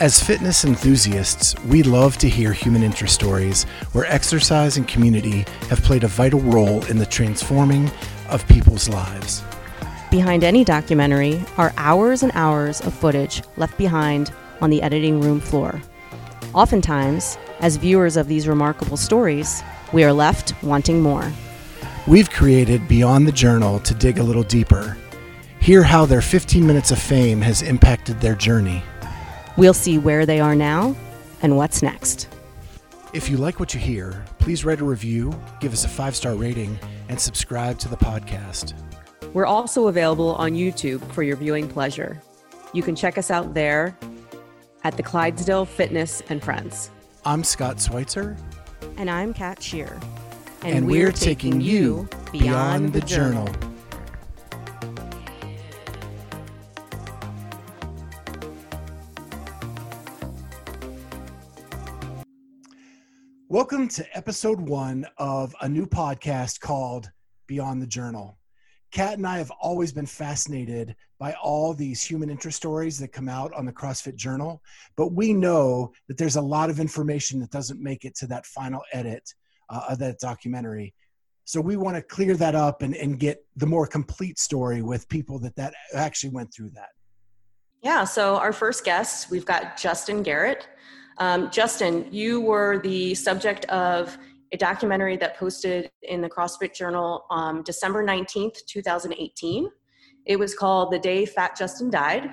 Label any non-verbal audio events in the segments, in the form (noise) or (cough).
As fitness enthusiasts, we love to hear human interest stories where exercise and community have played a vital role in the transforming of people's lives. Behind any documentary are hours and hours of footage left behind on the editing room floor. Oftentimes, as viewers of these remarkable stories, we are left wanting more. We've created Beyond the Journal to dig a little deeper, hear how their 15 minutes of fame has impacted their journey. We'll see where they are now and what's next. If you like what you hear, please write a review, give us a five star rating, and subscribe to the podcast. We're also available on YouTube for your viewing pleasure. You can check us out there at the Clydesdale Fitness and Friends. I'm Scott Schweitzer, And I'm Kat Shear. and, we're, taking you beyond the journal. Welcome to episode one of a new podcast called Beyond the Journal. Kat and I have always been fascinated by all these human interest stories that come out on the CrossFit Journal, but we know that there's a lot of information that doesn't make it to that final edit uh, of that documentary. So we want to clear that up and, and get the more complete story with people that that actually went through that. Yeah, so our first guest, we've got Justin Gehrt. Um, Justin, you were the subject of a documentary that posted in the CrossFit Journal um, December 19th, 2018. It was called The Day Fat Justin Died.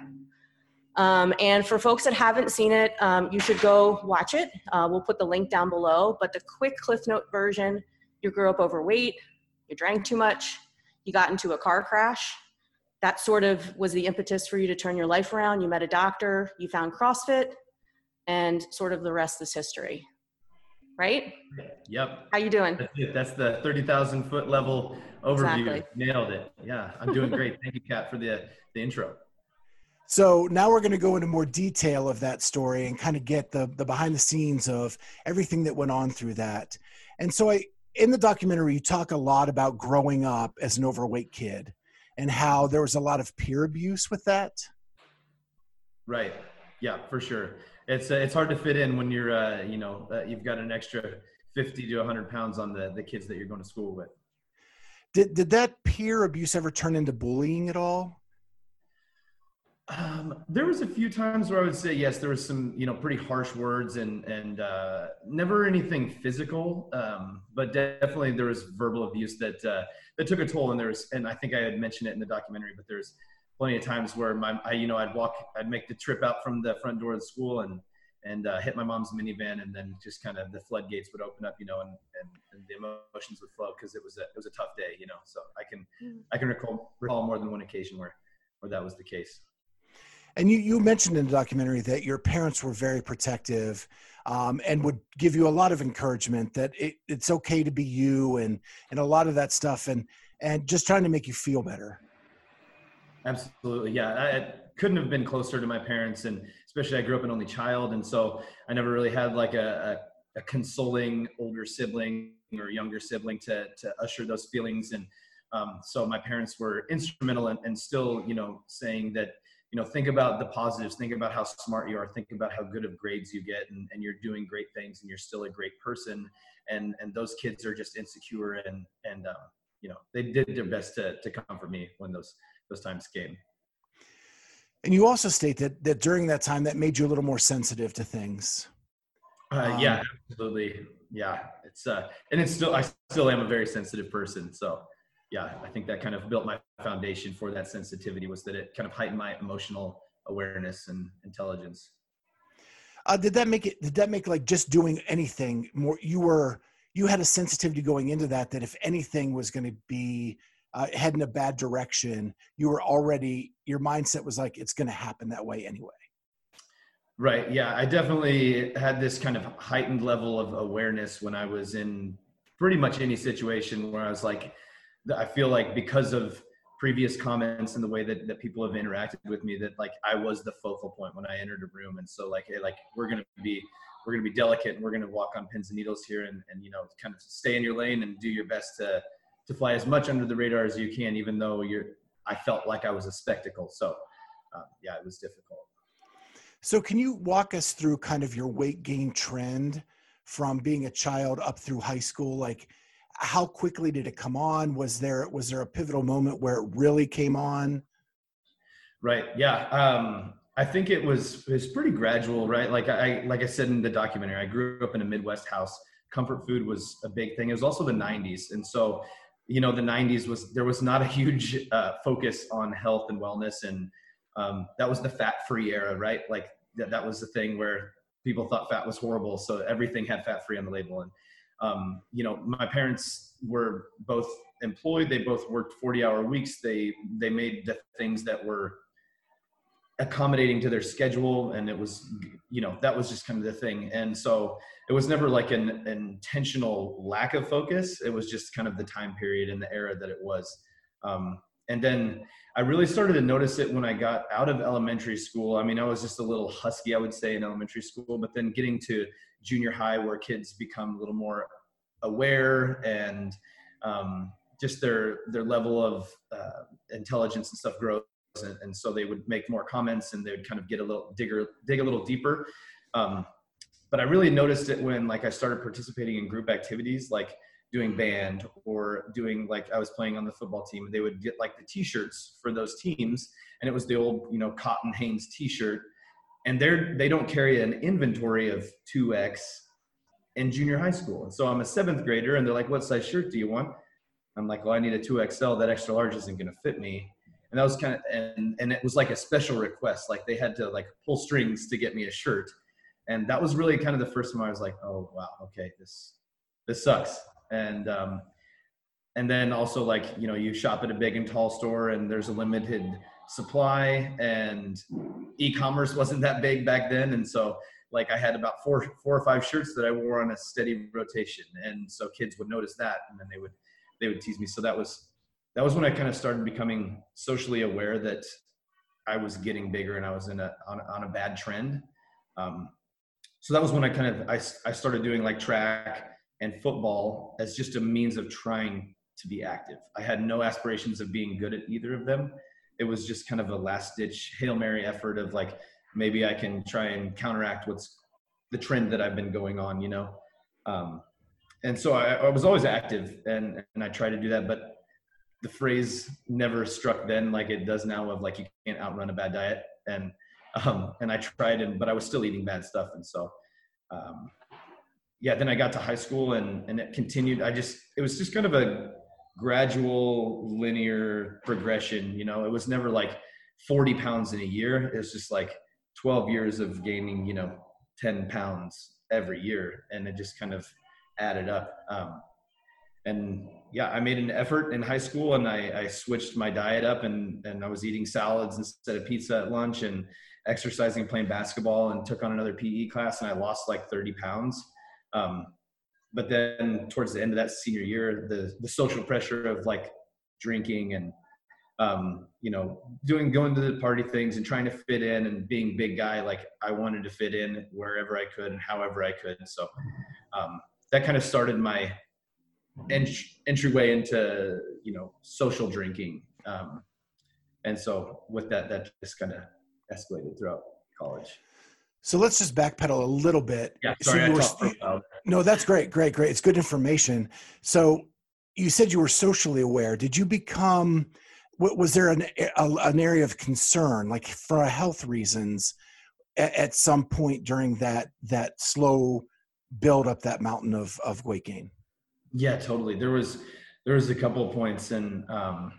Um, and for folks that haven't seen it, um, you should go watch it. Uh, we'll put the link down below. But the quick Cliff Note version you grew up overweight, you drank too much, you got into a car crash. That sort of was the impetus for you to turn your life around. You met a doctor, you found CrossFit, and sort of the rest is history. Right? Yep. How you doing? That's it. That's the 30,000 foot level overview. Exactly. Nailed it. Yeah, I'm doing great. Thank you, Kat, for the, the intro. So now we're going to go into more detail of that story and kind of get the the behind the scenes of everything that went on through that. And so I in the documentary you talk a lot about growing up as an overweight kid and how there was a lot of peer abuse with that. Right. Yeah, for sure. It's uh, it's hard to fit in when you're uh, you know uh, you've got an extra 50 to 100 pounds on the the kids that you're going to school with. Did did that peer abuse ever turn into bullying at all? Um, there was a few times where I would say yes. There was some, you know, pretty harsh words and and uh, never anything physical, um, but definitely there was verbal abuse that uh, that took a toll. And there's, and I think I had mentioned it in the documentary, but there's plenty of times where my, I, you know, I'd walk, I'd make the trip out from the front door of the school and and uh, hit my mom's minivan, and then just kind of the floodgates would open up, you know, and and, and the emotions would flow because it was a it was a tough day, you know. So I can I can recall recall more than one occasion where where that was the case. And you, you mentioned in the documentary that your parents were very protective um, and would give you a lot of encouragement that it, it's okay to be you and, and a lot of that stuff and, and just trying to make you feel better. Absolutely, yeah. I, couldn't have been closer to my parents, and especially I grew up an only child, and so I never really had like a, a, a consoling older sibling or younger sibling to to usher those feelings. And um, so my parents were instrumental and, and still, you know, saying that you know think about the positives think about how smart you are think about how good of grades you get and, and you're doing great things and you're still a great person and and those kids are just insecure and and um, you know they did their best to to comfort me when those those times came And you also state that, that during that time that made you a little more sensitive to things. uh, yeah absolutely. Yeah it's uh and it's still i still am a very sensitive person. So yeah i think that kind of built my foundation for that sensitivity was that it kind of heightened my emotional awareness and intelligence. Uh, did that make it, did that make like just doing anything more, you were, you had a sensitivity going into that, that if anything was going to be uh, head in a bad direction, you were already, your mindset was like, it's going to happen that way anyway. Right. Yeah. I definitely had this kind of heightened level of awareness when I was in pretty much any situation where I was like, I feel like because of previous comments and the way that, that people have interacted with me, that like I was the focal point when I entered a room. And so like, hey, like we're going to be, we're to be delicate and we're going to walk on pins and needles here and, and, you know, kind of stay in your lane and do your best to, to fly as much under the radar as you can, even though you're, I felt like I was a spectacle. So um, yeah, it was difficult. So, can you walk us through kind of your weight gain trend from being a child up through high school? Like, how quickly did it come on? Was there was there a pivotal moment where it really came on? Right. Yeah. Um, I think it was it was pretty gradual, right? Like I like I said in the documentary, I grew up in a Midwest house. Comfort food was a big thing. It was also the '90s, and so you know the '90s was there was not a huge (laughs) uh, focus on health and wellness, and um, that was the fat-free era, right? Like that, that was the thing where people thought fat was horrible, so everything had fat-free on the label, and um, you know, my parents were both employed. They both worked 40 hour weeks. They, they made the things that were accommodating to their schedule. And it was, you know, that was just kind of the thing. And so it was never like an, an intentional lack of focus. It was just kind of the time period and the era that it was. Um, and then I really started to notice it when I got out of elementary school. I mean, I was just a little husky, I would say, in elementary school, but then getting to junior high where kids become a little more aware and um, just their their level of uh, intelligence and stuff grows and, and, so they would make more comments and they would kind of get a little digger dig a little deeper. Um, but i really noticed it when like i started participating in group activities like doing band or doing like i was playing on the football team they would get like the t-shirts for those teams and it was the old you know cotton hanes t-shirt. And they're they don't carry an inventory of 2x in junior high school. And so i'm a seventh grader and they're like what size shirt do you want? I'm like well i need a 2xl that extra large isn't going to fit me and that was kind of and and it was like a special request like they had to like pull strings to get me a shirt. And that was really kind of the first time i was like oh wow okay this this sucks. And um and then also like you know you shop at a big and tall store and there's a limited supply and e-commerce wasn't that big back then. And so like i had about four four or five shirts that i wore on a steady rotation. And so kids would notice that and then they would they would tease me. So that was that was when i kind of started becoming socially aware that i was getting bigger and i was in a on, on a bad trend. Um, so that was when i kind of I, I started doing like track and football as just a means of trying to be active. I had no aspirations of being good at either of them. It was just kind of a last ditch hail mary effort of like maybe I can try and counteract what's the trend that I've been going on, you know. Um, and so I, I, was always active, and and I tried to do that, but the phrase never struck then like it does now of like you can't outrun a bad diet, and um, and I tried, and but I was still eating bad stuff, and so. Um, yeah, then I got to high school and, and it continued. I just, it was just kind of a gradual linear progression you know? It was never like 40 pounds in a year. It was just like 12 years of gaining you know 10 pounds every year. And it just kind of added up. Um, and yeah i made an effort in high school and I, I switched my diet up and, and i was eating salads instead of pizza at lunch and exercising playing basketball and took on another pe class and i lost like 30 pounds um, but then towards the end of that senior year, the the social pressure of like drinking and um, you know doing going to the party things and trying to fit in and being big guy, like I wanted to fit in wherever I could and however I could. So um, that kind of started my ent- entryway into you know social drinking. Um, and so with that, that just kind of escalated throughout college. So let's just backpedal a little bit. Yeah, sorry, so were, no, that's great, great, great. It's good information. So you said you were socially aware. Did you become? Was there an a, an area of concern, like for health reasons, at, at some point during that that slow build up that mountain of of weight gain? Yeah, totally. There was there was a couple of points, and um,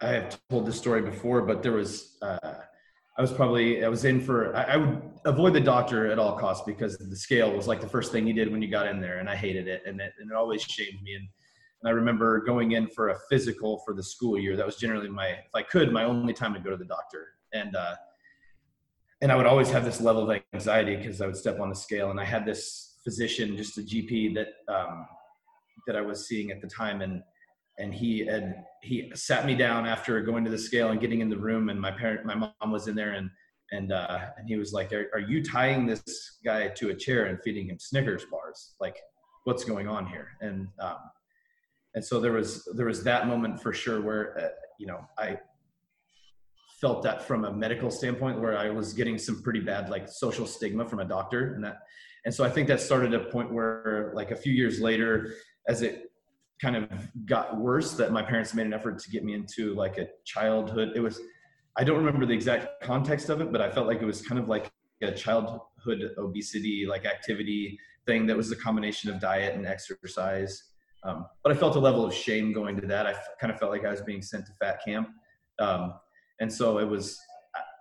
I have told this story before, but there was. Uh, I was probably I was in for I, I, would avoid the doctor at all costs because the scale was like the first thing you did when you got in there, and I hated it, and it, and it always shamed me. And, and I remember going in for a physical for the school year. That was generally my if I could my only time to go to the doctor, and uh, and I would always have this level of anxiety because I would step on the scale, and I had this physician, just a GP that um, that I was seeing at the time, and and he had he sat me down after going to the scale and getting in the room and my parent my mom was in there and and uh, and he was like are, are you tying this guy to a chair and feeding him snickers bars? Like what's going on here? And um, and so there was there was that moment for sure where uh, you know i felt that from a medical standpoint where I was getting some pretty bad like social stigma from a doctor and that and so I think that started a point where like a few years later as it kind of got worse that my parents made an effort to get me into like a childhood. It was I don't remember the exact context of it but I felt like it was kind of like a childhood obesity like activity thing that was a combination of diet and exercise. Um, but I felt a level of shame going to that. I f- kind of felt like I was being sent to fat camp. Um, and so it was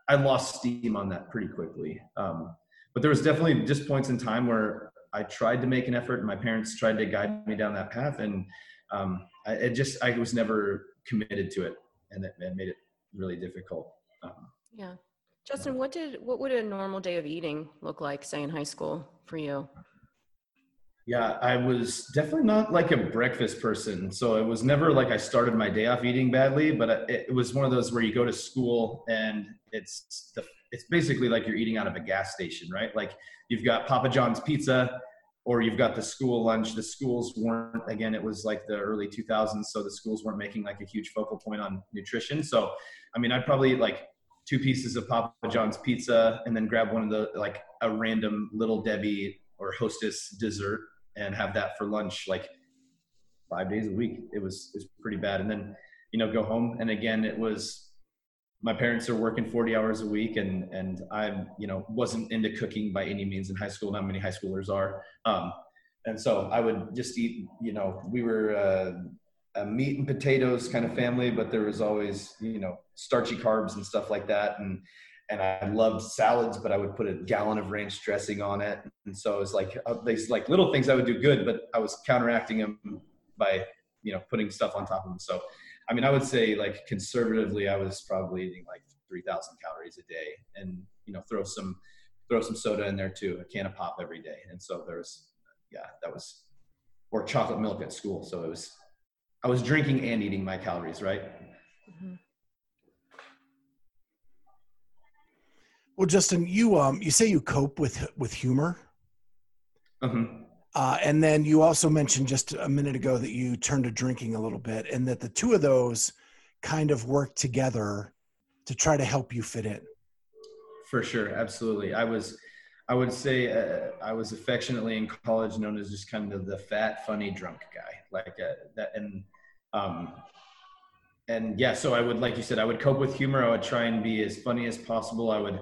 i lost steam on that pretty quickly. Um, but there was definitely just points in time where i tried to make an effort and my parents tried to guide me down that path and um, I, it just i was never committed to it and it, it made it really difficult um, yeah justin what did what would a normal day of eating look like say in high school for you yeah, I was definitely not like a breakfast person. So it was never like I started my day off eating badly, but it was one of those where you go to school and it's the, it's basically like you're eating out of a gas station, right? Like you've got Papa John's pizza or you've got the school lunch. The schools weren't, again, it was like the early 2000s. So the schools weren't making like a huge focal point on nutrition. So, I mean, I'd probably eat like two pieces of Papa John's pizza and then grab one of the, like a random little Debbie or hostess dessert and have that for lunch like five days a week. It was it was pretty bad. And then you know go home and again it was my parents are working 40 hours a week and and i you know wasn't into cooking by any means in high school not many high schoolers are um, and so i would just eat you know we were uh, a meat and potatoes kind of family but there was always you know starchy carbs and stuff like that and and I loved salads, but I would put a gallon of ranch dressing on it. And so it was like uh, these like little things I would do good, but I was counteracting them by you know putting stuff on top of them. So I mean, I would say like conservatively, I was probably eating like three thousand calories a day, and you know throw some throw some soda in there too, a can of pop every day. And so there's yeah, that was or chocolate milk at school. So it was I was drinking and eating my calories, right? Mm-hmm. Well, Justin, you um you say you cope with with humor. Mm-hmm. Uh, and then you also mentioned just a minute ago that you turned to drinking a little bit, and that the two of those kind of work together to try to help you fit in. For sure, absolutely. I was, I would say, uh, I was affectionately in college known as just kind of the fat, funny, drunk guy, like uh, that, and um, and yeah. So I would, like you said, I would cope with humor. I would try and be as funny as possible. I would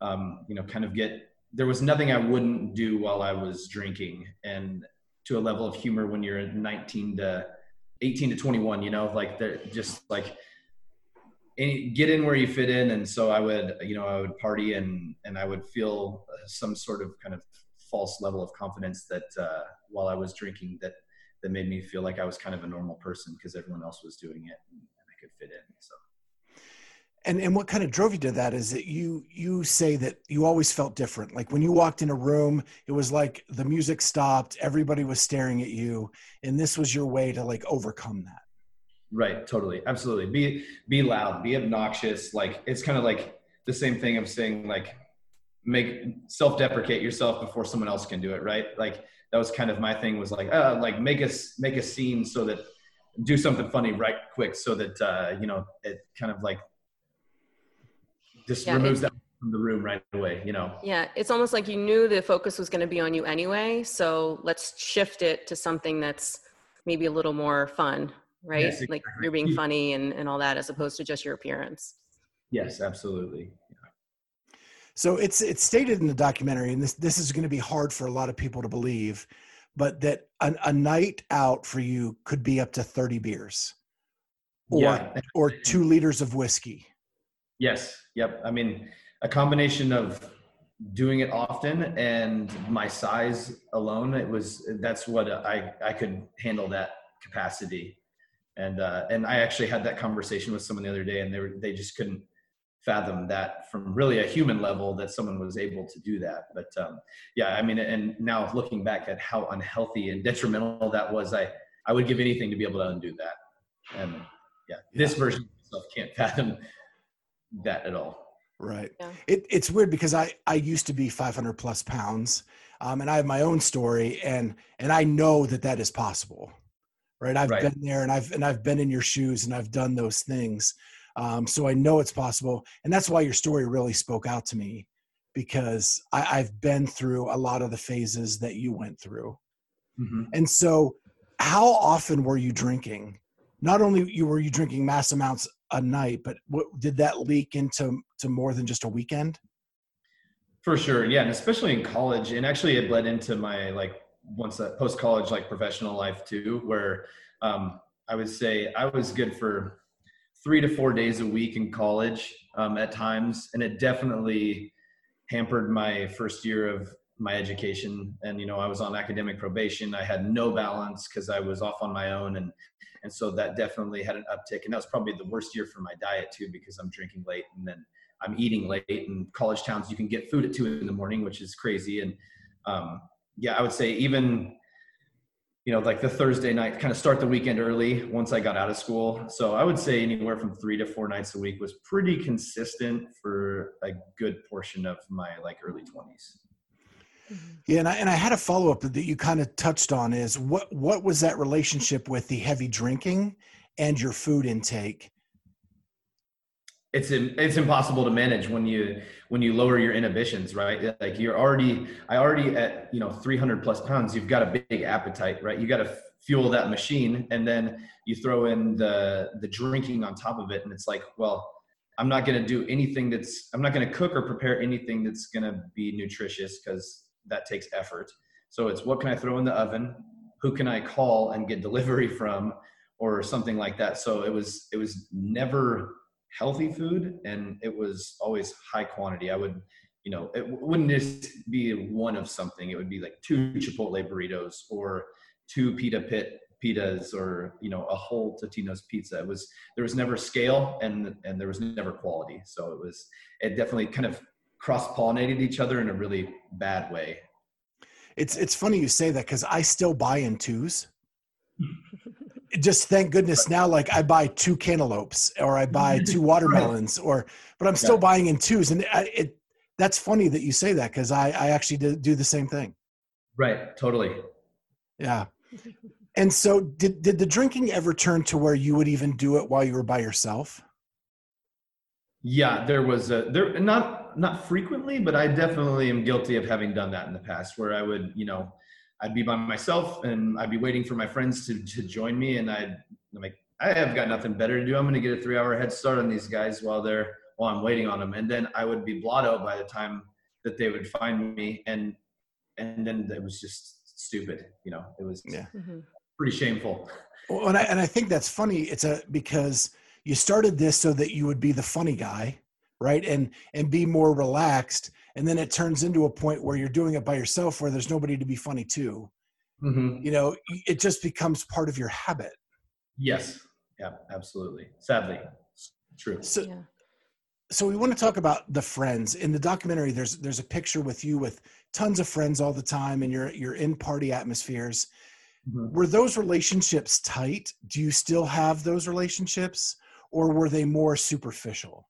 um, you know, kind of get, there was nothing I wouldn't do while I was drinking and to a level of humor when you're 19 to 18 to 21, you know, like just like, any, get in where you fit in. And so I would, you know, I would party and, and I would feel some sort of kind of false level of confidence that uh, while I was drinking that, that made me feel like I was kind of a normal person because everyone else was doing it and I could fit in. So and and what kind of drove you to that is that you you say that you always felt different. Like when you walked in a room it was like the music stopped everybody was staring at you and this was your way to like overcome that. Right totally absolutely. Be be loud be obnoxious like it's kind of like the same thing of saying like make self-deprecate yourself before someone else can do it right? Like that was kind of my thing was like uh like make us make a scene so that do something funny right quick so that uh you know it kind of like just yeah, removes that from the room right away you know? Yeah it's almost like you knew the focus was going to be on you anyway so let's shift it to something that's maybe a little more fun right? Yes, exactly. like you're being funny and, and all that as opposed to just your appearance. Yes absolutely so it's it's stated in the documentary and this this is going to be hard for a lot of people to believe but that a, a night out for you could be up to 30 beers. Or yeah. or two liters of whiskey Yes. Yep. I mean, a combination of doing it often and my size alone, it was, that's what I, I could handle that capacity. And, uh, and I actually had that conversation with someone the other day and they were, they just couldn't fathom that from really a human level that someone was able to do that. But, um, yeah, I mean, and now looking back at how unhealthy and detrimental that was, I, I would give anything to be able to undo that. And yeah, this version of myself can't fathom that at all. Right. Yeah. It, it's weird because I, I used to be 500 plus pounds um, and I have my own story and, and I know that that is possible. Right. I've right. been there and I've, and I've been in your shoes and I've done those things. Um, so I know it's possible. And that's why your story really spoke out to me because I, I've been through a lot of the phases that you went through. Mm-hmm. And so, how often were you drinking? Not only you were you drinking mass amounts a night, but what, did that leak into to more than just a weekend? For sure, yeah, and especially in college, and actually it bled into my like once that post college like professional life too, where um, I would say I was good for three to four days a week in college um, at times, and it definitely hampered my first year of my education. And you know, I was on academic probation. I had no balance because I was off on my own, and and so that definitely had an uptick. And that was probably the worst year for my diet too, because I'm drinking late and then I'm eating late. In college towns, you can get food at two in the morning, which is crazy. And um, yeah, I would say even you know, like the Thursday night, kind of start the weekend early once I got out of school. So I would say anywhere from three to four nights a week was pretty consistent for a good portion of my like early 20s. Mm-hmm. Yeah, and I, and I had a follow up that you kind of touched on is what what was that relationship with the heavy drinking and your food intake? it's it's impossible to manage when you when you lower your inhibitions right? Like you're already i already at you know 300 plus pounds you've got a big appetite right? You got to fuel that machine and then you throw in the the drinking on top of it and it's like well i'm not going to do anything that's i'm not going to cook or prepare anything that's going to be nutritious because that takes effort so it's what can i throw in the oven who can i call and get delivery from or something like that so it was it was never healthy food and it was always high quantity. I would, you know, it wouldn't just be one of something. It would be like two Chipotle burritos or two pita pit pitas or, you know, a whole Totino's pizza. It was, there was never scale and, and there was never quality. So it was, it definitely kind of cross pollinated each other in a really bad way. It's, it's funny you say that because I still buy in twos. (laughs) just thank goodness now like i buy two cantaloupes or i buy (laughs) two watermelons or but i'm still yeah. buying in twos. And it, it, that's funny that you say that because i i actually do the same thing. Right. Totally. Yeah. And so did did the drinking ever turn to where you would even do it while you were by yourself? Yeah there was a there not not frequently but i definitely am guilty of having done that in the past where i would you know I'd be by myself and I'd be waiting for my friends to, to join me. And I'd I'm like, I have got nothing better to do. I'm going to get a three hour head start on these guys while they're, while I'm waiting on them. And then I would be blotto by the time that they would find me. And, and then it was just stupid. You know, it was yeah. Mm-hmm. pretty shameful. Well, and I, and I think that's funny. It's a, because you started this so that you would be the funny guy right? And and be more relaxed. And then it turns into a point where you're doing it by yourself where there's nobody to be funny to. Mm-hmm. you know it just becomes part of your habit. Yes. Yeah absolutely. Sadly true. So yeah. so we want to talk about the friends. In the documentary there's there's a picture with you with tons of friends all the time and you're you're in party atmospheres. Mm-hmm. were those relationships tight? Do you still have those relationships or were they more superficial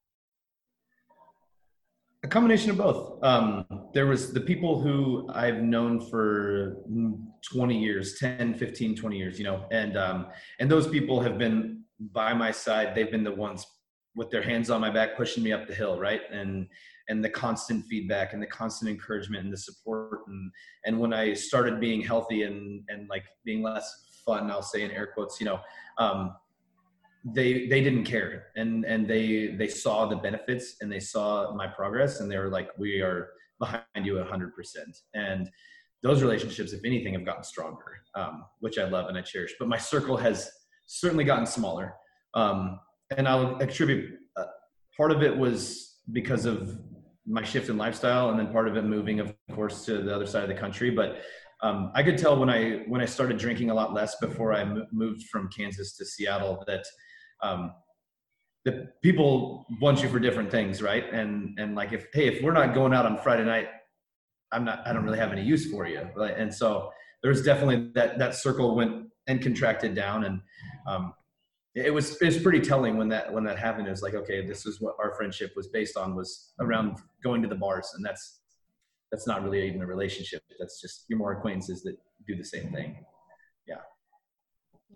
a combination of both. Um, there was the people who I've known for 20 years, 10, 15, 20 years, you know, and, um, and those people have been by my side. They've been the ones with their hands on my back, pushing me up the hill. Right. And, and the constant feedback and the constant encouragement and the support. And, and when I started being healthy and, and like being less fun, I'll say in air quotes, you know, um, they they didn't care. And and they they saw the benefits and they saw my progress and they were like we are behind you 100% and those relationships if anything have gotten stronger um, which i love and i cherish. But my circle has certainly gotten smaller. Um, and i'll attribute uh, part of it was because of my shift in lifestyle and then part of it moving of course to the other side of the country. But um, I could tell when I when I started drinking a lot less before I moved from Kansas to Seattle that um, the people want you for different things, right? And and like if hey, if we're not going out on Friday night, I'm not. I don't really have any use for you, right? And so there's definitely that that circle went and contracted down, and um, it was it was pretty telling when that when that happened. It was like okay, this is what our friendship was based on was around going to the bars, and that's that's not really even a relationship. That's just your more acquaintances that do the same thing. Yeah.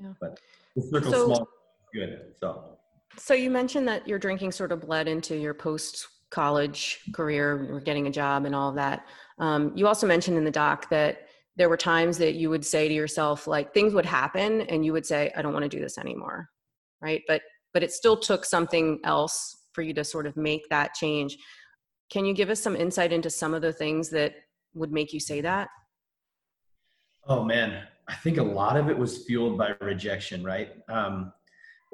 Yeah. But the circle's so, small good. So So you mentioned that your drinking sort of bled into your post college career, or getting a job and all of that. Um, you also mentioned in the doc that there were times that you would say to yourself, like things would happen and you would say, I don't want to do this anymore. Right. But, but it still took something else for you to sort of make that change. Can you give us some insight into some of the things that would make you say that? Oh man, I think a lot of it was fueled by rejection, right? Um,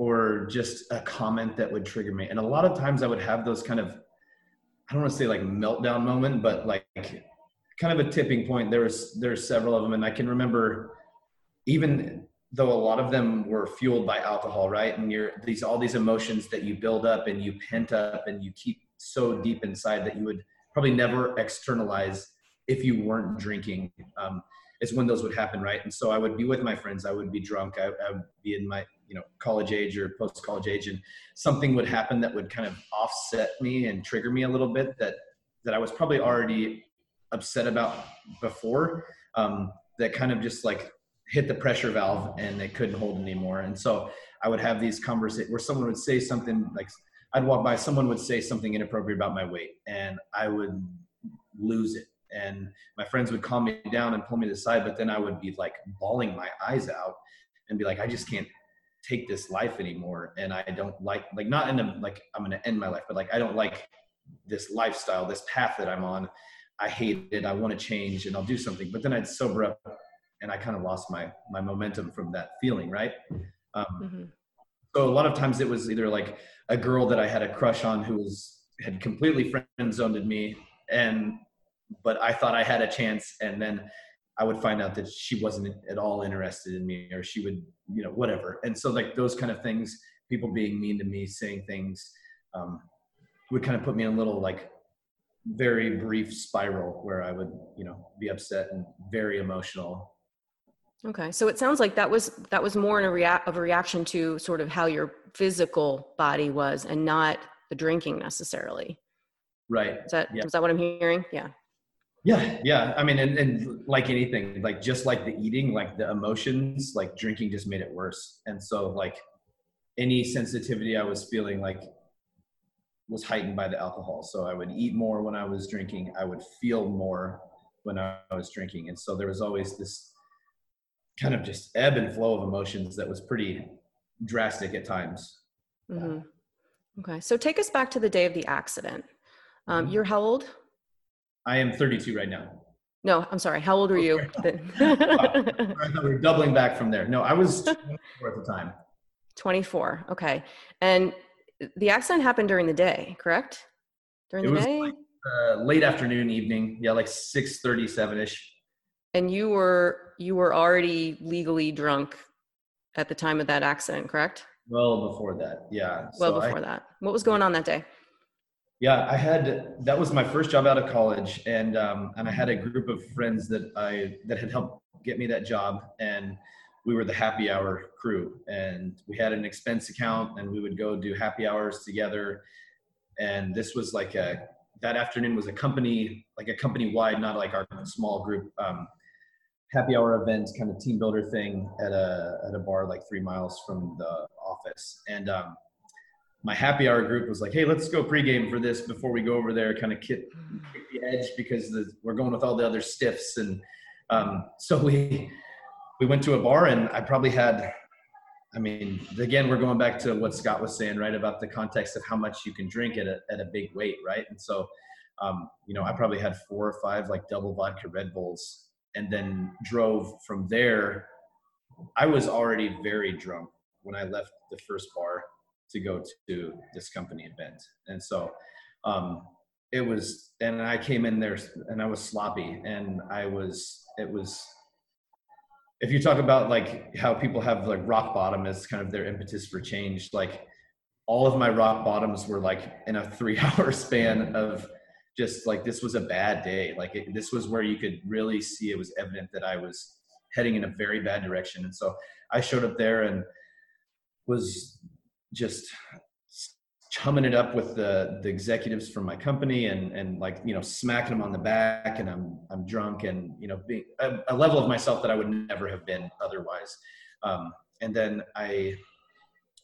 or just a comment that would trigger me. And a lot of times I would have those kind of, I don't want to say like meltdown moment, but like kind of a tipping point. There was there's several of them, and I can remember even though a lot of them were fueled by alcohol, right? And you're these all these emotions that you build up and you pent up and you keep so deep inside that you would probably never externalize if you weren't drinking. Um, is when those would happen, right? And so I would be with my friends. I would be drunk. I, I would be in my you know college age or post college age, and something would happen that would kind of offset me and trigger me a little bit that that I was probably already upset about before. Um, that kind of just like hit the pressure valve and they couldn't hold anymore. And so I would have these conversations where someone would say something like I'd walk by, someone would say something inappropriate about my weight, and I would lose it and my friends would calm me down and pull me to the side but then i would be like bawling my eyes out and be like i just can't take this life anymore and i don't like like not in a like i'm gonna end my life but like i don't like this lifestyle this path that i'm on. I hate it i want to change and i'll do something. But then i'd sober up and i kind of lost my my momentum from that feeling right? Um, mm-hmm. so a lot of times it was either like a girl that i had a crush on who was had completely friend zoned me and but I thought I had a chance, and then I would find out that she wasn't at all interested in me, or she would, you know, whatever. And so like those kind of things, people being mean to me, saying things, um, would kind of put me in a little like very brief spiral where I would, you know, be upset and very emotional. Okay, so it sounds like that was that was more in a react of a reaction to sort of how your physical body was, and not the drinking necessarily. Right. Is that yeah. is that what I'm hearing? Yeah. Yeah, yeah. I mean, and, and like anything, like just like the eating, like the emotions, like drinking just made it worse. And so, like any sensitivity I was feeling, like was heightened by the alcohol. So I would eat more when I was drinking. I would feel more when I was drinking, and so there was always this kind of just ebb and flow of emotions that was pretty drastic at times. Mm-hmm. Okay, so take us back to the day of the accident. Um, mm-hmm. You're how old? I am 32 right now. No, I'm sorry. How old were you? (laughs) I thought we were doubling back from there. No, I was (laughs) 24 at the time. 24. Okay. And the accident happened during the day, correct? During it the day? Like, uh, late afternoon, evening. Yeah, like 6:37 ish. And you were you were already legally drunk at the time of that accident, correct? Well before that, yeah. Well so before I, that. What was going on that day? Yeah, I had that was my first job out of college, and um, and I had a group of friends that I that had helped get me that job, and we were the happy hour crew, and we had an expense account, and we would go do happy hours together, and this was like a that afternoon was a company like a company wide, not like our small group um, happy hour event kind of team builder thing at a at a bar like three miles from the office, and um, my happy hour group was like, hey, let's go pregame for this before we go over there, kind of kick, kick the edge because the, we're going with all the other stiffs. And um, so we we went to a bar, and I probably had, I mean, again, we're going back to what Scott was saying, right, about the context of how much you can drink at a at a big weight, right? And so, um, you know, I probably had four or five like double vodka Red Bulls, and then drove from there. I was already very drunk when I left the first bar to go to this company event. And so um, it was, and I came in there and I was sloppy and I was, it was, if you talk about like how people have like rock bottom as kind of their impetus for change, like all of my rock bottoms were like in a (laughs) three hour span of just like this was a bad day. Like it, this was where you could really see it was evident that I was heading in a very bad direction. And so I showed up there and was just chumming it up with the the executives from my company and and like you know smacking them on the back and I'm I'm drunk and you know being a, a level of myself that I would never have been otherwise. Um, and then I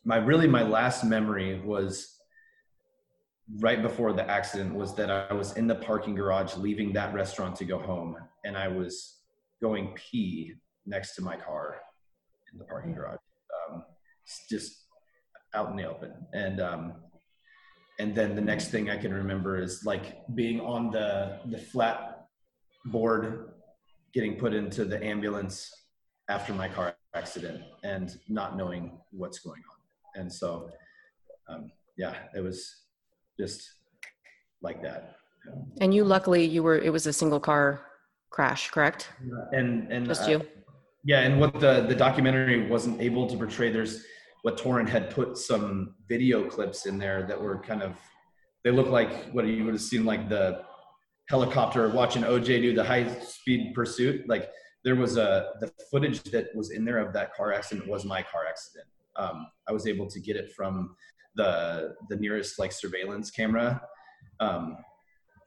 my really my last memory was right before the accident was that I was in the parking garage leaving that restaurant to go home and I was going pee next to my car in the parking mm. garage um, just out in the open and um, and then the next thing I can remember is like being on the the flat board getting put into the ambulance after my car accident and not knowing what's going on and so um, yeah it was just like that. And you, luckily, you were. It was a single car crash, correct? And and just uh, you. Yeah, and what the the documentary wasn't able to portray. There's what Torrin had put some video clips in there that were kind of. They look like what you would have seen like the helicopter watching OJ do the high speed pursuit. Like there was a the footage that was in there of that car accident was my car accident. Um, I was able to get it from the the nearest like surveillance camera um,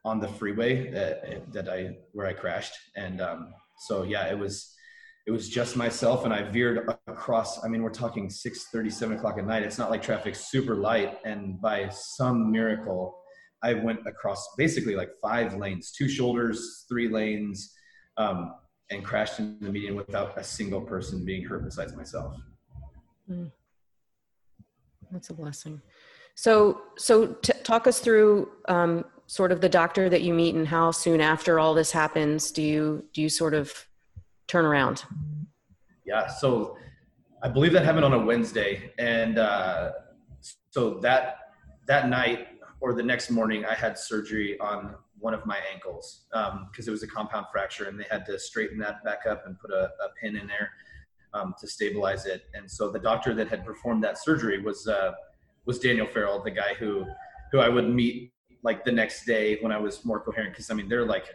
on the freeway that that I where I crashed, and um, so yeah, it was it was just myself, and I veered across. I mean, we're talking six thirty, seven o'clock at night. It's not like traffic's super light, and by some miracle, I went across basically like five lanes, two shoulders, three lanes, um, and crashed into the median without a single person being hurt besides myself. Mm. That's a blessing. So, so t- talk us through um, sort of the doctor that you meet and how soon after all this happens do you do you sort of turn around? Yeah, so I believe that happened on a Wednesday, and uh, so that that night or the next morning, I had surgery on one of my ankles because um, it was a compound fracture, and they had to straighten that back up and put a, a pin in there um, to stabilize it. And so the doctor that had performed that surgery was uh, was Daniel Farrell, the guy who who I would meet like the next day when I was more coherent. Because I mean, they're like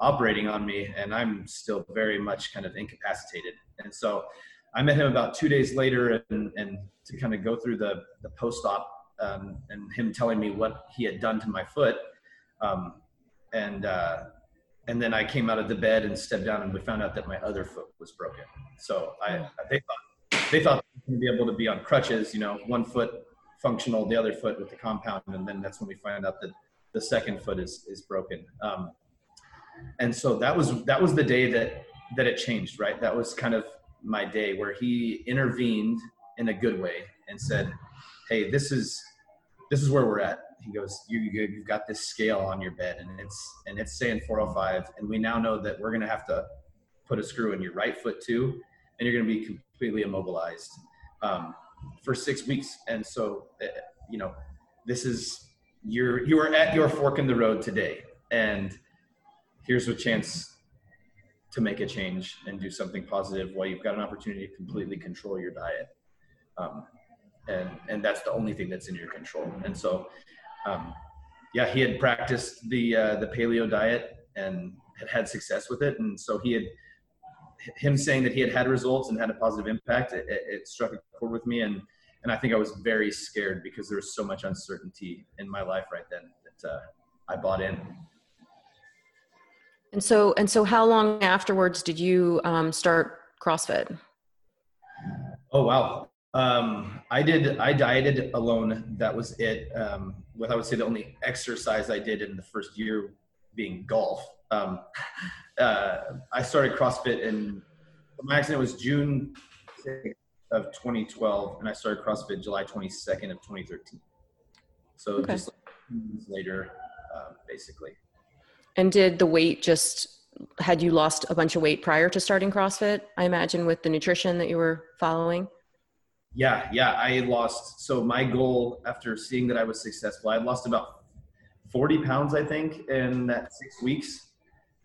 operating on me, and I'm still very much kind of incapacitated. And so I met him about two days later, and and to kind of go through the the post op um, and him telling me what he had done to my foot. Um, and uh, and then I came out of the bed and stepped down, and we found out that my other foot was broken. So I, oh. they thought they thought to be able to be on crutches, you know, one foot functional, the other foot with the compound, and then that's when we find out that the second foot is is broken. Um, and so that was that was the day that that it changed, right? That was kind of my day where he intervened in a good way and said, "Hey, this is this is where we're at he goes, you, you have got this scale on your bed, and it's and it's saying 405, and we now know that we're going to have to put a screw in your right foot too, and you're going to be completely immobilized um, for six weeks. And so, uh, you know, this is you're you are at your fork in the road today, and here's a chance to make a change and do something positive while you've got an opportunity to completely control your diet. Um, and and that's the only thing that's in your control. And so um, yeah, he had practiced the uh, the paleo diet and had had success with it, and so he had him saying that he had had results and had a positive impact. It, it struck a chord with me, and and I think I was very scared because there was so much uncertainty in my life right then that uh, I bought in. And so, and so, how long afterwards did you um, start CrossFit? Oh wow! Um, I did. I dieted alone. That was it. Um, with I would say the only exercise I did in the first year being golf. Um, (laughs) uh, I started CrossFit in my accident was June of 2012, and I started CrossFit July 22nd of 2013. So okay. just like later, uh, basically. And did the weight just had you lost a bunch of weight prior to starting CrossFit? I imagine with the nutrition that you were following. Yeah, yeah. I lost. So my goal after seeing that I was successful, I lost about 40 pounds, I think, in that six weeks.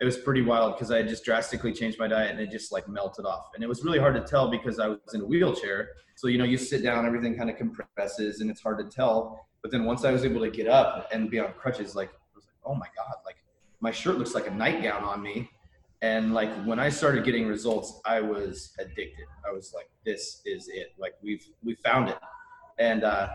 It was pretty wild because I just drastically changed my diet and it just like melted off. And it was really hard to tell because I was in a wheelchair. So, you know, you sit down, everything kind of compresses and it's hard to tell. But then once I was able to get up and be on crutches, like, I was like, oh my God, like my shirt looks like a nightgown on me. And like when i started getting results i was addicted. I was like this is it. Like we've we found it. And uh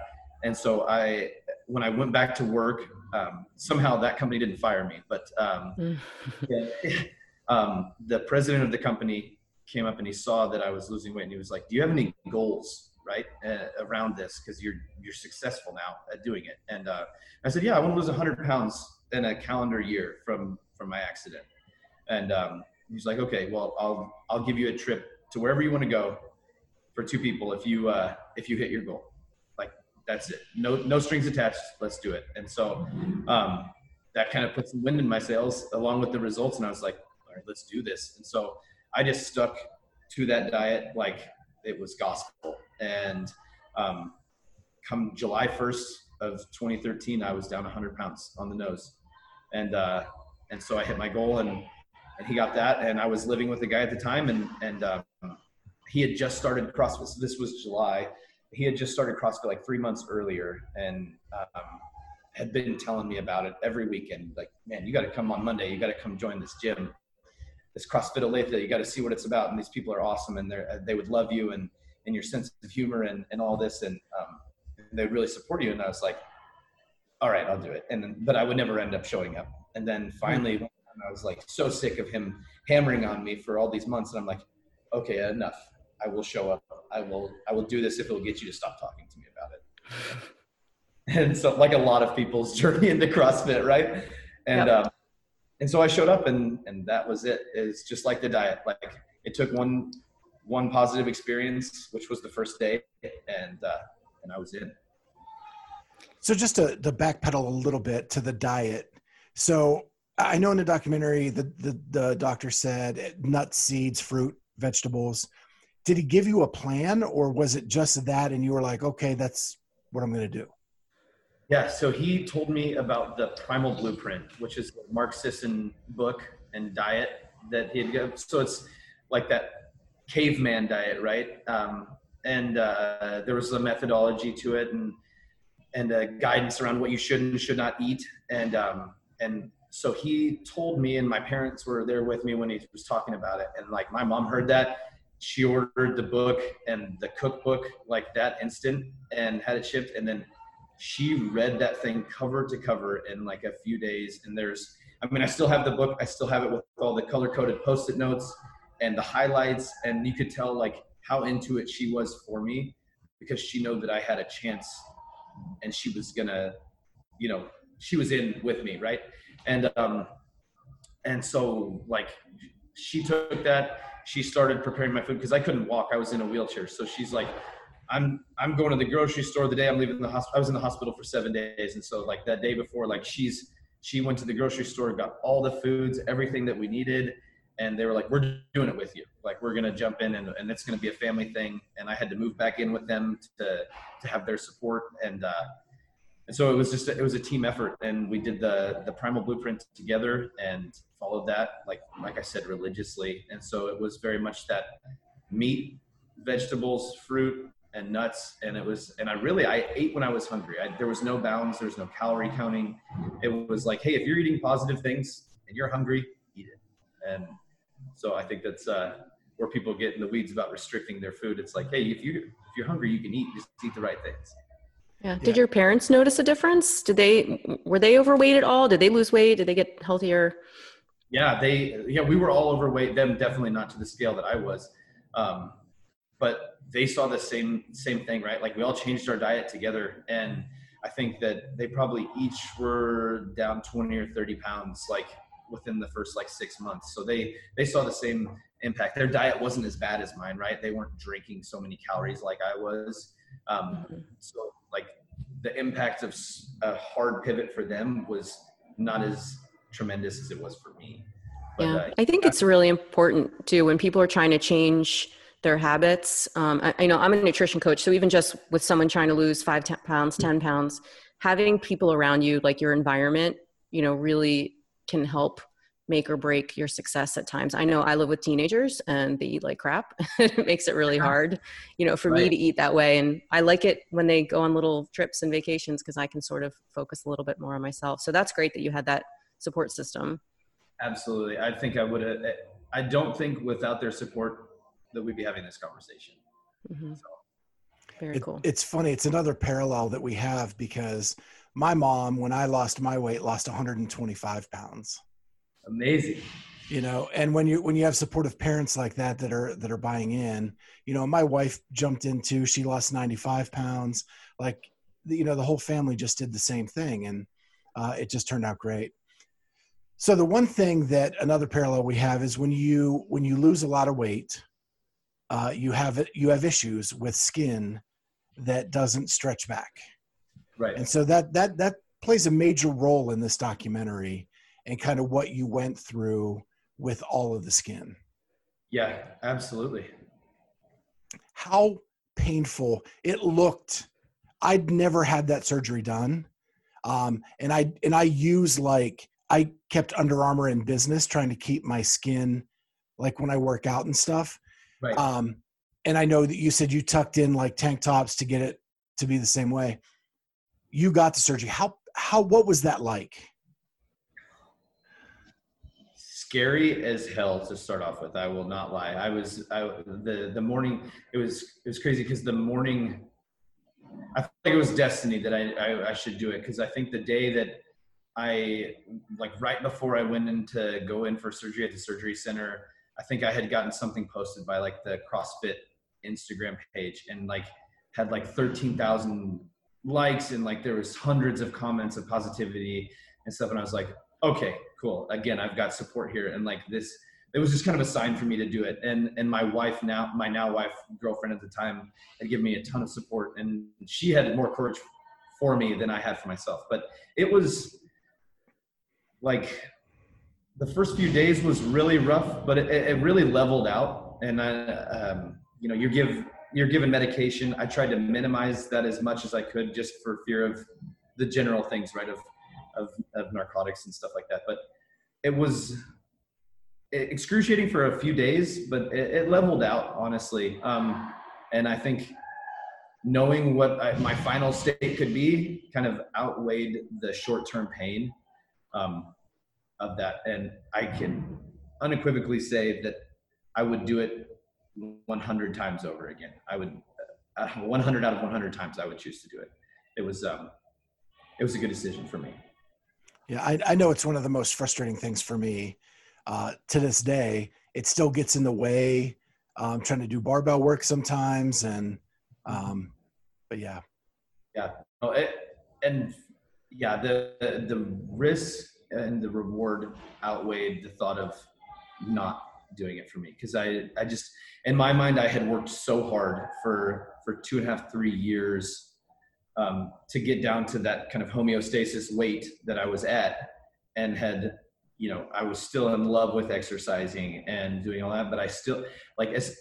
and so i when i went back to work um, somehow that company didn't fire me. But um, (laughs) (laughs) um, the president of the company came up and he saw that i was losing weight and he was like do you have any goals right uh, around this? Because you're you're successful now at doing it. And uh, i said yeah i want to lose 100 pounds in a calendar year from from my accident. And um, he's like okay well i'll i'll give you a trip to wherever you want to go for two people if you uh, if you hit your goal. Like that's it. No no strings attached. Let's do it. And so um, that kind of put some wind in my sails along with the results and i was like all right let's do this. And so i just stuck to that diet like it was gospel. And um, come July 1st of 2013, I was down 100 pounds on the nose, and uh, and so I hit my goal, and and he got that, and I was living with a guy at the time, and and um, he had just started CrossFit. So this was July. He had just started CrossFit like three months earlier, and um, had been telling me about it every weekend. Like, man, you got to come on Monday. You got to come join this gym this CrossFit Olathe. You got to see what it's about, and these people are awesome, and they they would love you and and your sense of humor and and all this, and um, they really support you. And I was like, all right, I'll do it. And then, but I would never end up showing up. And then finally, I was like so sick of him hammering on me for all these months, and I'm like, okay, enough. I will show up. I will I will do this if it will get you to stop talking to me about it. (laughs) and so, like a lot of people's (laughs) journey into CrossFit, right? And yep. um, and so I showed up and and that was it. It's just like the diet. Like it took one one positive experience, which was the first day, and uh, and I was in. So just to, to backpedal a little bit to the diet. So I know in the documentary the, the the doctor said nuts, seeds, fruit, vegetables. Did he give you a plan, or was it just that, and you were like, okay, that's what I'm going to do? Yeah, so he told me about the Primal Blueprint, which is Mark Sisson book and diet that he had. So it's like that caveman diet, right? Um, and uh, there was a methodology to it and and a guidance around what you should and should not eat. And um, and so he told me, and my parents were there with me when he was talking about it. And like my mom heard that, she ordered the book and the cookbook like that instant and had it shipped, and then she read that thing cover to cover in like a few days. And there's, I mean, I still have the book. I still have it with all the color coded post-it notes and the highlights. And you could tell like how into it she was for me because she knew that I had a chance and she was gonna, you know, she was in with me. Right. And, um, and so like she took that, she started preparing my food because I couldn't walk. I was in a wheelchair. So she's like, I'm I'm going to the grocery store the day I'm leaving the hospital. I was in the hospital for seven days, and so like that day before, like she's she went to the grocery store, got all the foods, everything that we needed, and they were like, "We're doing it with you. Like we're gonna jump in, and, and it's gonna be a family thing." And I had to move back in with them to to have their support, and uh, and so it was just a, it was a team effort, and we did the the primal blueprint together and followed that like like I said religiously, and so it was very much that meat, vegetables, fruit, and nuts. And it was and i really i ate when i was hungry. I, there was no bounds. There was no calorie counting. It was like hey if you're eating positive things and you're hungry and so i think that's uh, where people get in the weeds about restricting their food it's like hey if you if you're hungry you can eat just eat the right things yeah. Did your parents notice a difference? Did they were they overweight at all? Did they lose weight? Did they get healthier? Yeah, they yeah we were all overweight. Them definitely not to the scale that I was, um, but they saw the same same thing, right? Like we all changed our diet together, and I think that they probably each were down 20 or 30 pounds, like within the first like six months. So they they saw the same impact. Their diet wasn't as bad as mine, right? They weren't drinking so many calories like I was. Um, mm-hmm. so like the impact of a hard pivot for them was not as tremendous as it was for me. But, yeah, uh, I think it's really important too when people are trying to change their habits. Um, I, I, know I'm a nutrition coach, so even just with someone trying to lose five ten pounds, 10 pounds, having people around you, like your environment, you know, really can help make or break your success at times. I know I live with teenagers and they eat like crap. (laughs) it makes it really hard, you know, for right. me to eat that way. And I like it when they go on little trips and vacations because I can sort of focus a little bit more on myself. So that's great that you had that support system. Absolutely. I think I would have, I don't think without their support, that we'd be having this conversation. Mm-hmm. So. Very it, cool. It's funny. It's another parallel that we have because my mom, when I lost my weight, lost 125 pounds. Amazing. you know and when you when you have supportive parents like that that are that are buying in you know my wife jumped into she lost 95 pounds. Like you know the whole family just did the same thing and uh, it just turned out great. So the one thing that another parallel we have is when you when you lose a lot of weight uh, you have you have issues with skin that doesn't stretch back. Right. And so that that that plays a major role in this documentary and kind of what you went through with all of the skin. Yeah, absolutely. How painful it looked. I'd never had that surgery done. Um, and I and I use like I kept Under Armour in business trying to keep my skin like when I work out and stuff. Right. Um, and I know that you said you tucked in like tank tops to get it to be the same way. You got the surgery. How how what was that like? Scary as hell to start off with. I will not lie. I was I, the the morning. It was it was crazy because the morning. I think it was destiny that I I, I should do it because I think the day that I like right before I went in to go in for surgery at the surgery center, I think I had gotten something posted by like the CrossFit Instagram page and like had like thirteen thousand likes and like there was hundreds of comments of positivity and stuff and I was like okay, cool. Again, I've got support here. And like this, it was just kind of a sign for me to do it. And and my wife now, my now wife, girlfriend at the time, had given me a ton of support, and she had more courage for me than I had for myself. But it was like the first few days was really rough, but it, it really leveled out. And I, um, you know, you give you're given medication. I tried to minimize that as much as I could, just for fear of the general things, right? Of of, of narcotics and stuff like that. But it was excruciating for a few days, but it, it leveled out honestly. Um, and I think knowing what I, my final state could be kind of outweighed the short-term pain um, of that. And I can unequivocally say that I would do it 100 times over again. I would, uh, 100 out of 100 times, I would choose to do it. It was, um, it was a good decision for me. Yeah, I, I know it's one of the most frustrating things for me uh, to this day. It still gets in the way. I'm um, trying to do barbell work sometimes, and um, but yeah, yeah. Oh, it, and yeah, the the risk and the reward outweighed the thought of not doing it for me because I I just in my mind I had worked so hard for for two and a half three years um, to get down to that kind of homeostasis weight that I was at and had, you know, I was still in love with exercising and doing all that, but I still like as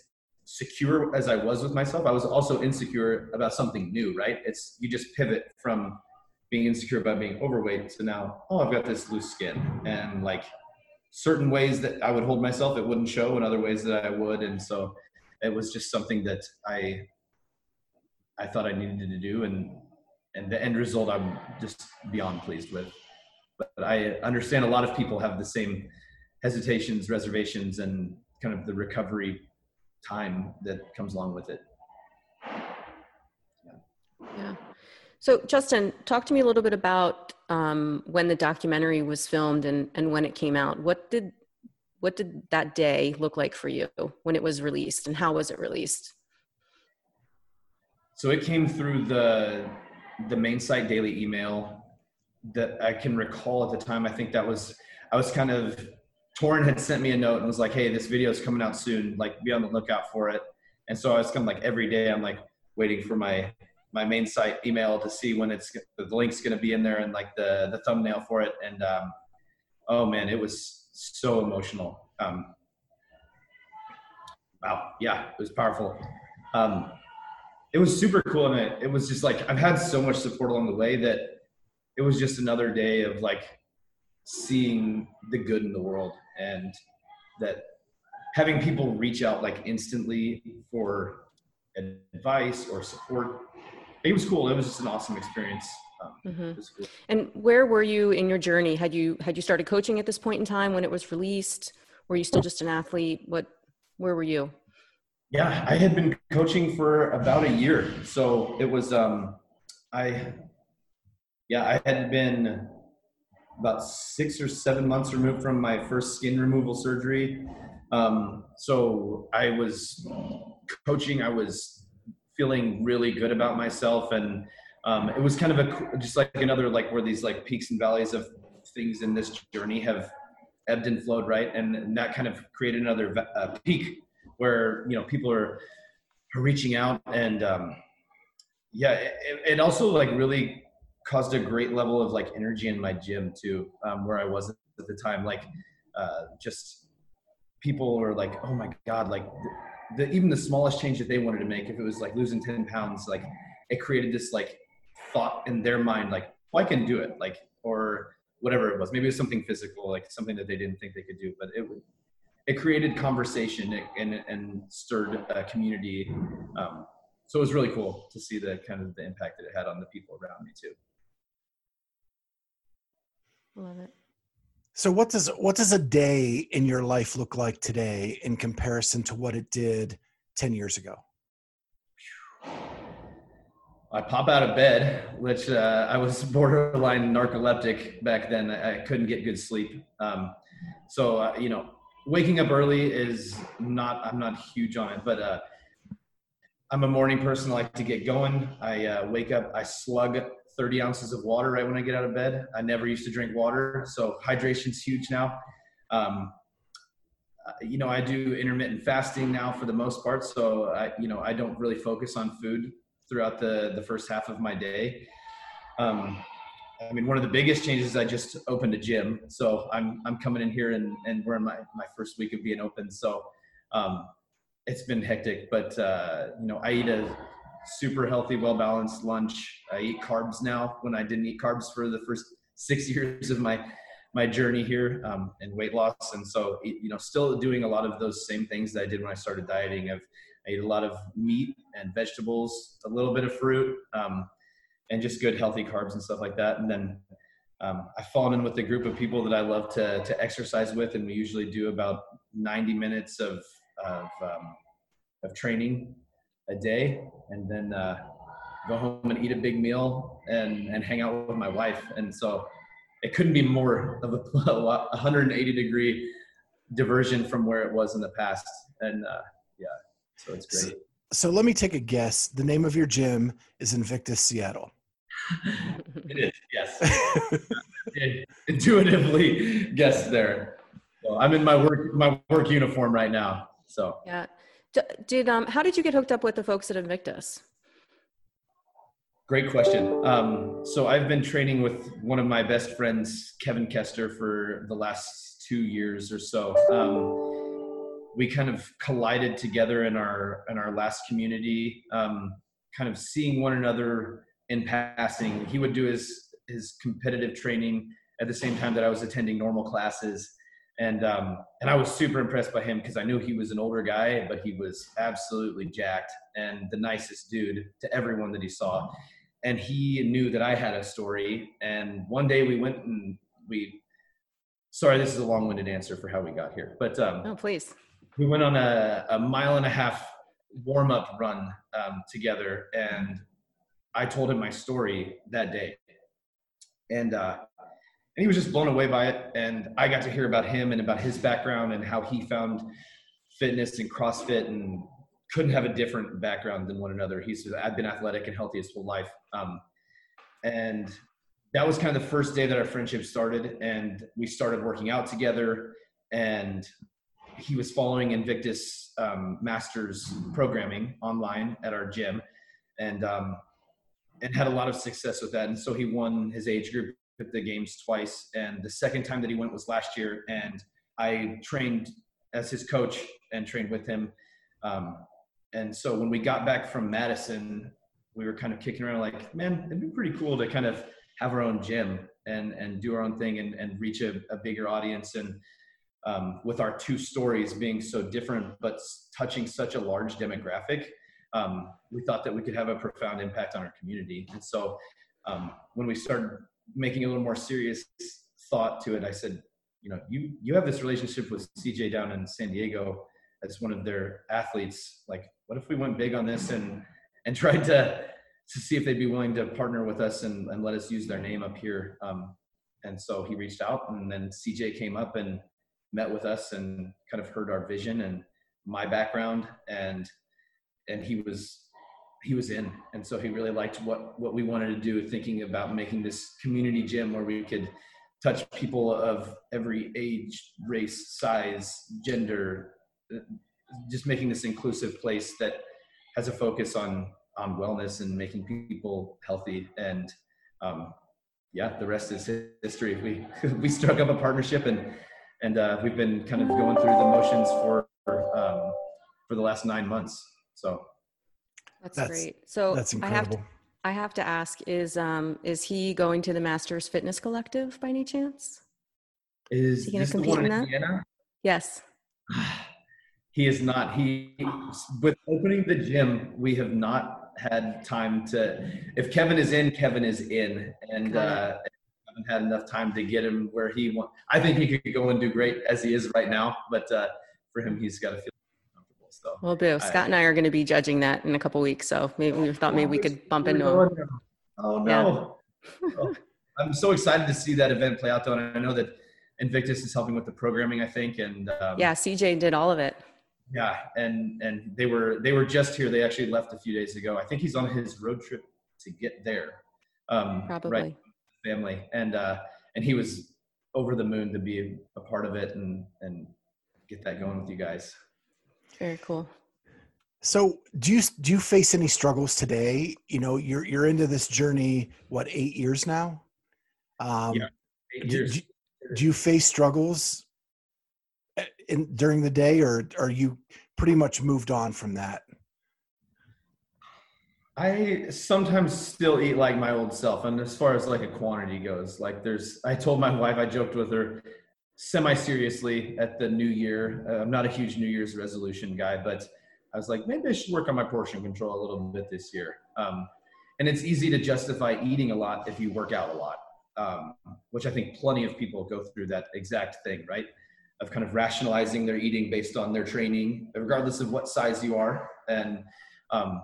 secure as I was with myself, I was also insecure about something new, right? It's you just pivot from being insecure about being overweight to now, oh, I've got this loose skin and like certain ways that I would hold myself, it wouldn't show and other ways that I would. And so it was just something that I I thought I needed to do, and and the end result I'm just beyond pleased with. But, but I understand a lot of people have the same hesitations, reservations, and kind of the recovery time that comes along with it. Yeah. yeah. So, Justin, talk to me a little bit about um, when the documentary was filmed and, and when it came out. What did what did that day look like for you when it was released, and how was it released? So it came through the the main site daily email that I can recall at the time. I think that was I was kind of Torin had sent me a note and was like, "Hey, this video is coming out soon. Like, be on the lookout for it." And so I was kind of like every day, I'm like waiting for my my main site email to see when it's the link's going to be in there and like the the thumbnail for it. And um, oh man, it was so emotional. Um, wow, yeah, it was powerful. Um, it was super cool and it, it was just like i've had so much support along the way that it was just another day of like seeing the good in the world and that having people reach out like instantly for advice or support it was cool. It was just an awesome experience. Um, mm-hmm. cool. and where were you in your journey? Had you had you started coaching at this point in time when it was released? Were you still just an athlete? What where were you yeah, I had been coaching for about a year. So it was, um, I, yeah, I had been about six or seven months removed from my first skin removal surgery. Um, so I was coaching. I was feeling really good about myself, and um, it was kind of a just like another like where these like peaks and valleys of things in this journey have ebbed and flowed, right? And, that kind of created another uh, peak where you know people are, reaching out, and um, yeah, it, it also like really caused a great level of like energy in my gym too, um, where I was at the time. Like, uh, just people were like, "Oh my god!" Like, the, the, even the smallest change that they wanted to make, if it was like losing ten pounds, like it created this like thought in their mind, like, "Well, I can do it," like, or whatever it was. Maybe it was something physical, like something that they didn't think they could do, but it it created conversation and and stirred a community. Um, so it was really cool to see the kind of the impact that it had on the people around me too. Love it. So what does what does a day in your life look like today in comparison to what it did 10 years ago? I pop out of bed, which uh, I was (laughs) borderline narcoleptic back then. I, couldn't get good sleep. Um, so uh, you know, waking up early is not. I'm not huge on it, but uh, I'm a morning person. I like to get going. I uh, wake up. I slug 30 ounces of water right when I get out of bed. I never used to drink water, so hydration's huge now. Um, uh, you know, I do intermittent fasting now for the most part, so I, you know, I don't really focus on food throughout the the first half of my day. Um, I mean, one of the biggest changes I just opened a gym, so I'm I'm coming in here and and we're in my my first week of being open, so um, it's been hectic. But uh, you know, I eat a super healthy, well balanced lunch. I eat carbs now when I didn't eat carbs for the first six (laughs) years of my my journey here um, and weight loss. And so, you know, still doing a lot of those same things that I did when I started dieting. I've I eat a lot of meat and vegetables, a little bit of fruit, um, and just good healthy carbs and stuff like that. And then um, I've fallen in with a group of people that I love to to exercise with, and we usually do about 90 minutes of of, um, of training a day, and then uh, go home and eat a big meal and and hang out with my wife. And so it couldn't be more of a, (laughs) a 180 degree diversion from where it was in the past. And uh, yeah, so it's great. So, so let me take a guess. The name of your gym is Invictus Seattle. It is, yes. (laughs) Intuitively guessed there. So I'm in my work my work uniform right now. So yeah. Did um how did you get hooked up with the folks at Invictus? Great question. Um, so I've been training with one of my best friends, Kevin Koester, for the last two years or so. Um, we kind of collided together in our in our last community, um, kind of seeing one another in passing. He would do his his competitive training at the same time that I was attending normal classes and um, and I was super impressed by him because I knew he was an older guy, but he was absolutely jacked and the nicest dude to everyone that he saw. And he knew that I had a story. And one day we went and we, sorry, this is a long-winded answer for how we got here, but um, oh please, we went on a, a mile and a half warm-up run um, together, and I told him my story that day, and uh, and he was just blown away by it. And I got to hear about him and about his background and how he found fitness and CrossFit and couldn't have a different background than one another. He said, I've been athletic and healthy his whole life. Um, and that was kind of the first day that our friendship started and we started working out together and he was following Invictus um, Masters programming online at our gym and um, and had a lot of success with that. And so he won his age group at the games twice, and the second time that he went was last year, and I trained as his coach and trained with him. Um, and so when we got back from Madison, we were kind of kicking around like, man, it'd be pretty cool to kind of have our own gym and and do our own thing and, and reach a, a bigger audience. And um, with our two stories being so different but touching such a large demographic, um, we thought that we could have a profound impact on our community. And so um, when we started making a little more serious thought to it, I said, you know, you you have this relationship with CJ down in San Diego as one of their athletes. Like, what if we went big on this and and (laughs) tried to to see if they'd be willing to partner with us and, and let us use their name up here. Um, and so he reached out, and then CJ came up and met with us and kind of heard our vision and my background, and and he was he was in, and so he really liked what what we wanted to do, thinking about making this community gym where we could touch people of every age, race, size, gender, just making this inclusive place that has a focus on on wellness and making people healthy. And um, yeah the rest is history. We (laughs) we struck up a partnership and and uh, we've been kind of going through the motions for um, for the last nine months so that's, that's great. So that's incredible I have to, I have to ask is um is he going to the masters fitness collective by any chance? Is, is he going to compete in that? Indiana? yes. (sighs) He is not. He with opening the gym we have not had time to if kevin is in kevin is in. And uh haven't had enough time to get him where he wants i think he could go and do great as he is right now but uh for him he's got to feel comfortable so well boo scott I, and i are going to be judging that in a couple weeks so maybe we thought maybe we could bump into him. oh no. Yeah. oh, i'm so excited to see that event play out though and i know that invictus is helping with the programming i think and um, yeah cj did all of it. Yeah and and they were they were just here. They actually left a few days ago. I think he's on his road trip to get there um probably. right, family. And uh and he was over the moon to be a part of it and and get that going with you guys very cool so do you do you face any struggles today you know you're you're into this journey what eight years now um yeah eight years. Do, do you face struggles in during the day, or are you pretty much moved on from that? I sometimes still eat like my old self, and as far as like a quantity goes, like there's. I told my wife, I joked with her semi seriously at the new year. Uh, I'm not a huge New Year's resolution guy, but I was like, maybe I should work on my portion control a little bit this year. Um, and it's easy to justify eating a lot if you work out a lot, um, which I think plenty of people go through that exact thing, right? of kind of rationalizing their eating based on their training, regardless of what size you are. And um,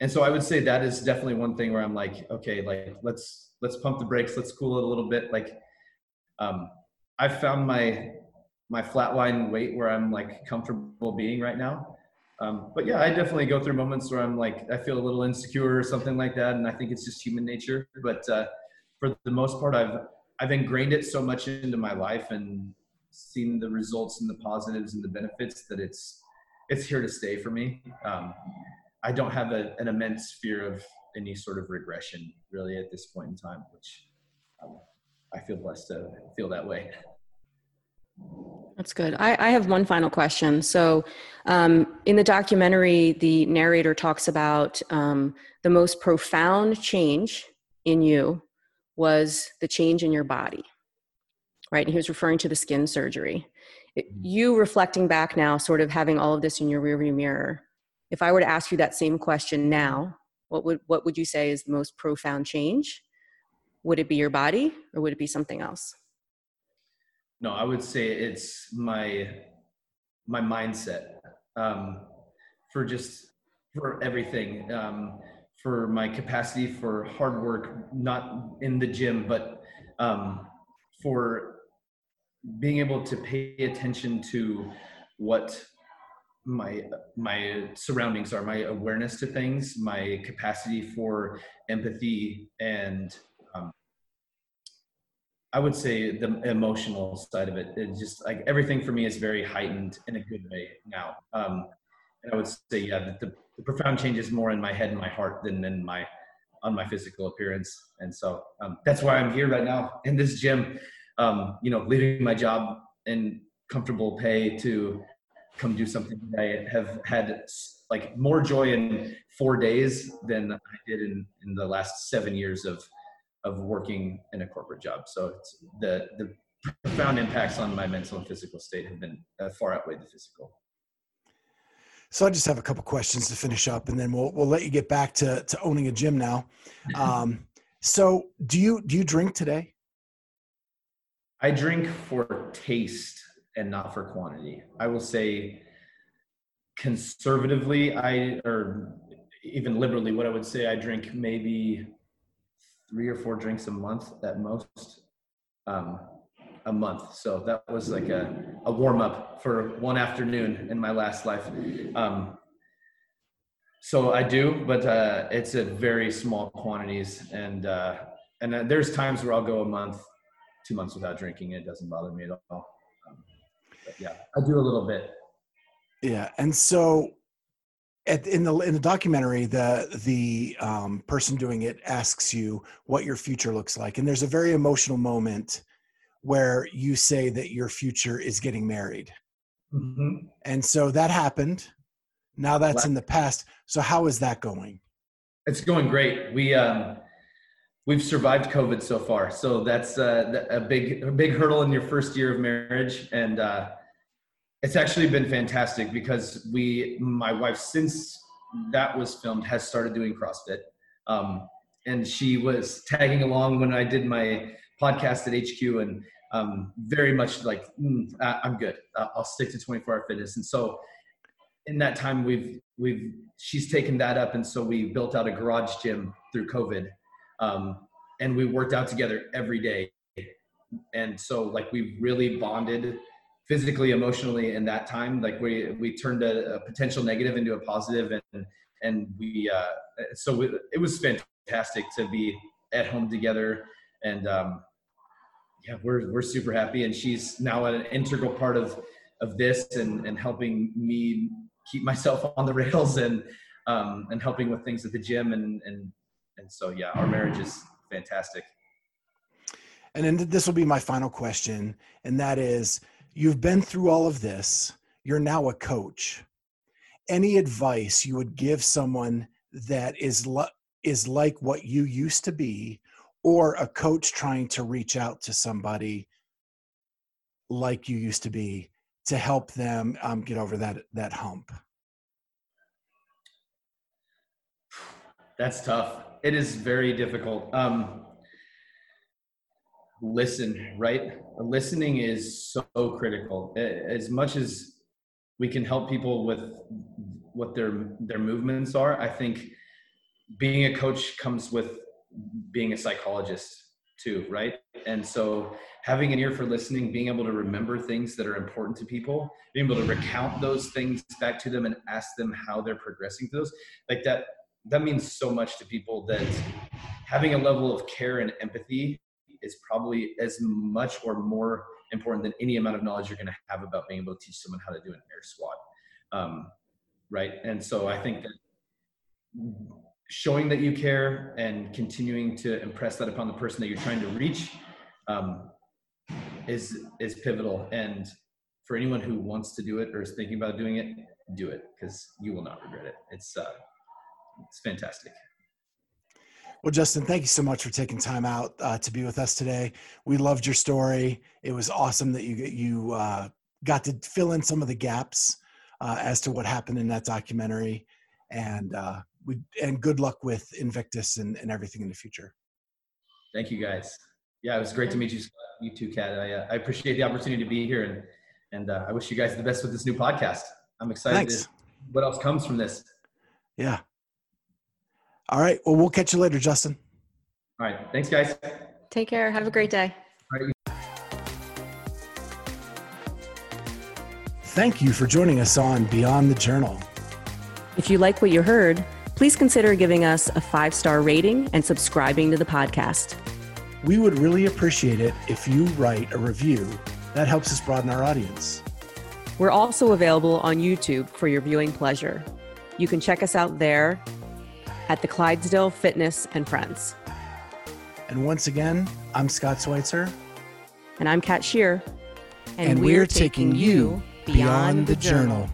and so I would say that is definitely one thing where I'm like, okay, like let's let's pump the brakes, let's cool it a little bit. Like um, I've found my my flatline weight where I'm like comfortable being right now. Um, but yeah, I definitely go through moments where I'm like I feel a little insecure or something like that, and I think it's just human nature. But uh, for the most part, I've I've ingrained it so much into my life and seen the results and the positives and the benefits that it's it's here to stay for me. Um, I don't have a, an immense fear of any sort of regression really at this point in time, which um, I feel blessed to feel that way. That's good. I, I have one final question. So, um, in the documentary, the narrator talks about um, the most profound change in you was the change in your body right? And he was referring to the skin surgery. Mm-hmm. you reflecting back now, sort of having all of this in your rearview mirror, if I were to ask you that same question now, what would what would you say is the most profound change? Would it be your body or would it be something else? No, I would say it's my my mindset um, for just for everything, um, for my capacity for hard work, not in the gym, but um, for being able to pay attention to what my my surroundings are my awareness to things my capacity for empathy and i would say the emotional side of it it just like everything for me is very heightened in a good way now. Um, and i would say yeah the, the, profound change is more in my head and my heart than in my on my physical appearance. And so um, that's why i'm here right now in this gym um, you know, leaving my job and comfortable pay to come do something that I have had like more joy in four days than I did in, in the last seven years of, of working in a corporate job. So it's the, the profound impacts on my mental and physical state have been uh, far outweighed the physical. So I just have a couple questions to finish up, and then we'll we'll let you get back to to owning a gym now. (laughs) Um, so do you do you drink today? I drink for taste and not for quantity. I will say conservatively, I or even liberally, what I would say, I drink maybe three or four drinks a month at most. um, a month. So that was like a, a warm up for one afternoon in my last life. Um, so I do, but uh, it's a very small quantities, and uh, and uh, there's times where I'll go a month, two months without drinking. It doesn't bother me at all. Um, yeah, I do a little bit. Yeah, and so at, in the in the documentary, the the um, person doing it asks you what your future looks like, and there's a very emotional moment where you say that your future is getting married, mm-hmm. and so that happened. Now that's in the past. So how is that going? It's going great. We um, we've survived COVID so far, so that's uh, a big a big hurdle in your first year of marriage, and uh, it's actually been fantastic because we, my wife, since that was filmed, has started doing CrossFit. Um, and she was tagging along when I did my podcast at HQ and um, very much like, mm, I'm good. I'll stick to 24 hour fitness. And so in that time, we've, we've, she's taken that up. And so we built out a garage gym through COVID. Um, and we worked out together every day. And so like we really bonded physically, emotionally in that time. Like we we turned a, a potential negative into a positive, and and we uh, so we, it was fantastic to be at home together, and um, yeah, we're we're super happy. And she's now an integral part of of this, and and helping me keep myself on the (laughs) rails, and um, and helping with things at the gym, and and and so yeah, our marriage is fantastic. And then this will be my final question, and that is you've been through all of this, you're now a coach. Any advice you would give someone that is is like what you used to be or a coach trying to reach out to somebody like you used to be to help them um, get over that that hump? That's tough. It is very difficult. Um, listen, right? Listening is so critical. As much as we can help people with what their their movements are, I think being a coach comes with being a psychologist too, right? And so having an ear for listening, being able to remember things that are important to people, being able to recount those things back to them and ask them how they're progressing those, like that that means so much to people that having a level of care and empathy is probably as much or more important than any amount of knowledge you're going to have about being able to teach someone how to do an air squat. Um, right. And so I think that showing that you care and continuing to impress that upon the person that you're trying to reach um, is is pivotal. And for anyone who wants to do it or is thinking about doing it, do it because you will not regret it. It's uh, it's fantastic. Well, Justin, thank you so much for taking time out uh, to be with us today. We loved your story. It was awesome that you you uh, got to fill in some of the gaps uh, as to what happened in that documentary, and uh, we and good luck with Invictus and, and everything in the future. Thank you, guys. Yeah, it was great to meet you, you too, Kat. I, uh, I appreciate the opportunity to be here, and and uh, I wish you guys the best with this new podcast. I'm excited. Thanks. what else comes from this? Yeah. All right. Well, we'll catch you later, Justin. All right. Thanks, guys. Take care. Have a great day. Thank you for joining us on Beyond the Journal. If you like what you heard, please consider giving us a five star rating and subscribing to the podcast. We would really appreciate it if you write a review. That helps us broaden our audience. We're also available on YouTube for your viewing pleasure. You can check us out there at the Clydesdale Fitness and Friends. And once again, I'm Scott Schweitzer. And I'm Kat Shear. And, and we're, we're, taking, you beyond, beyond the journal. journal.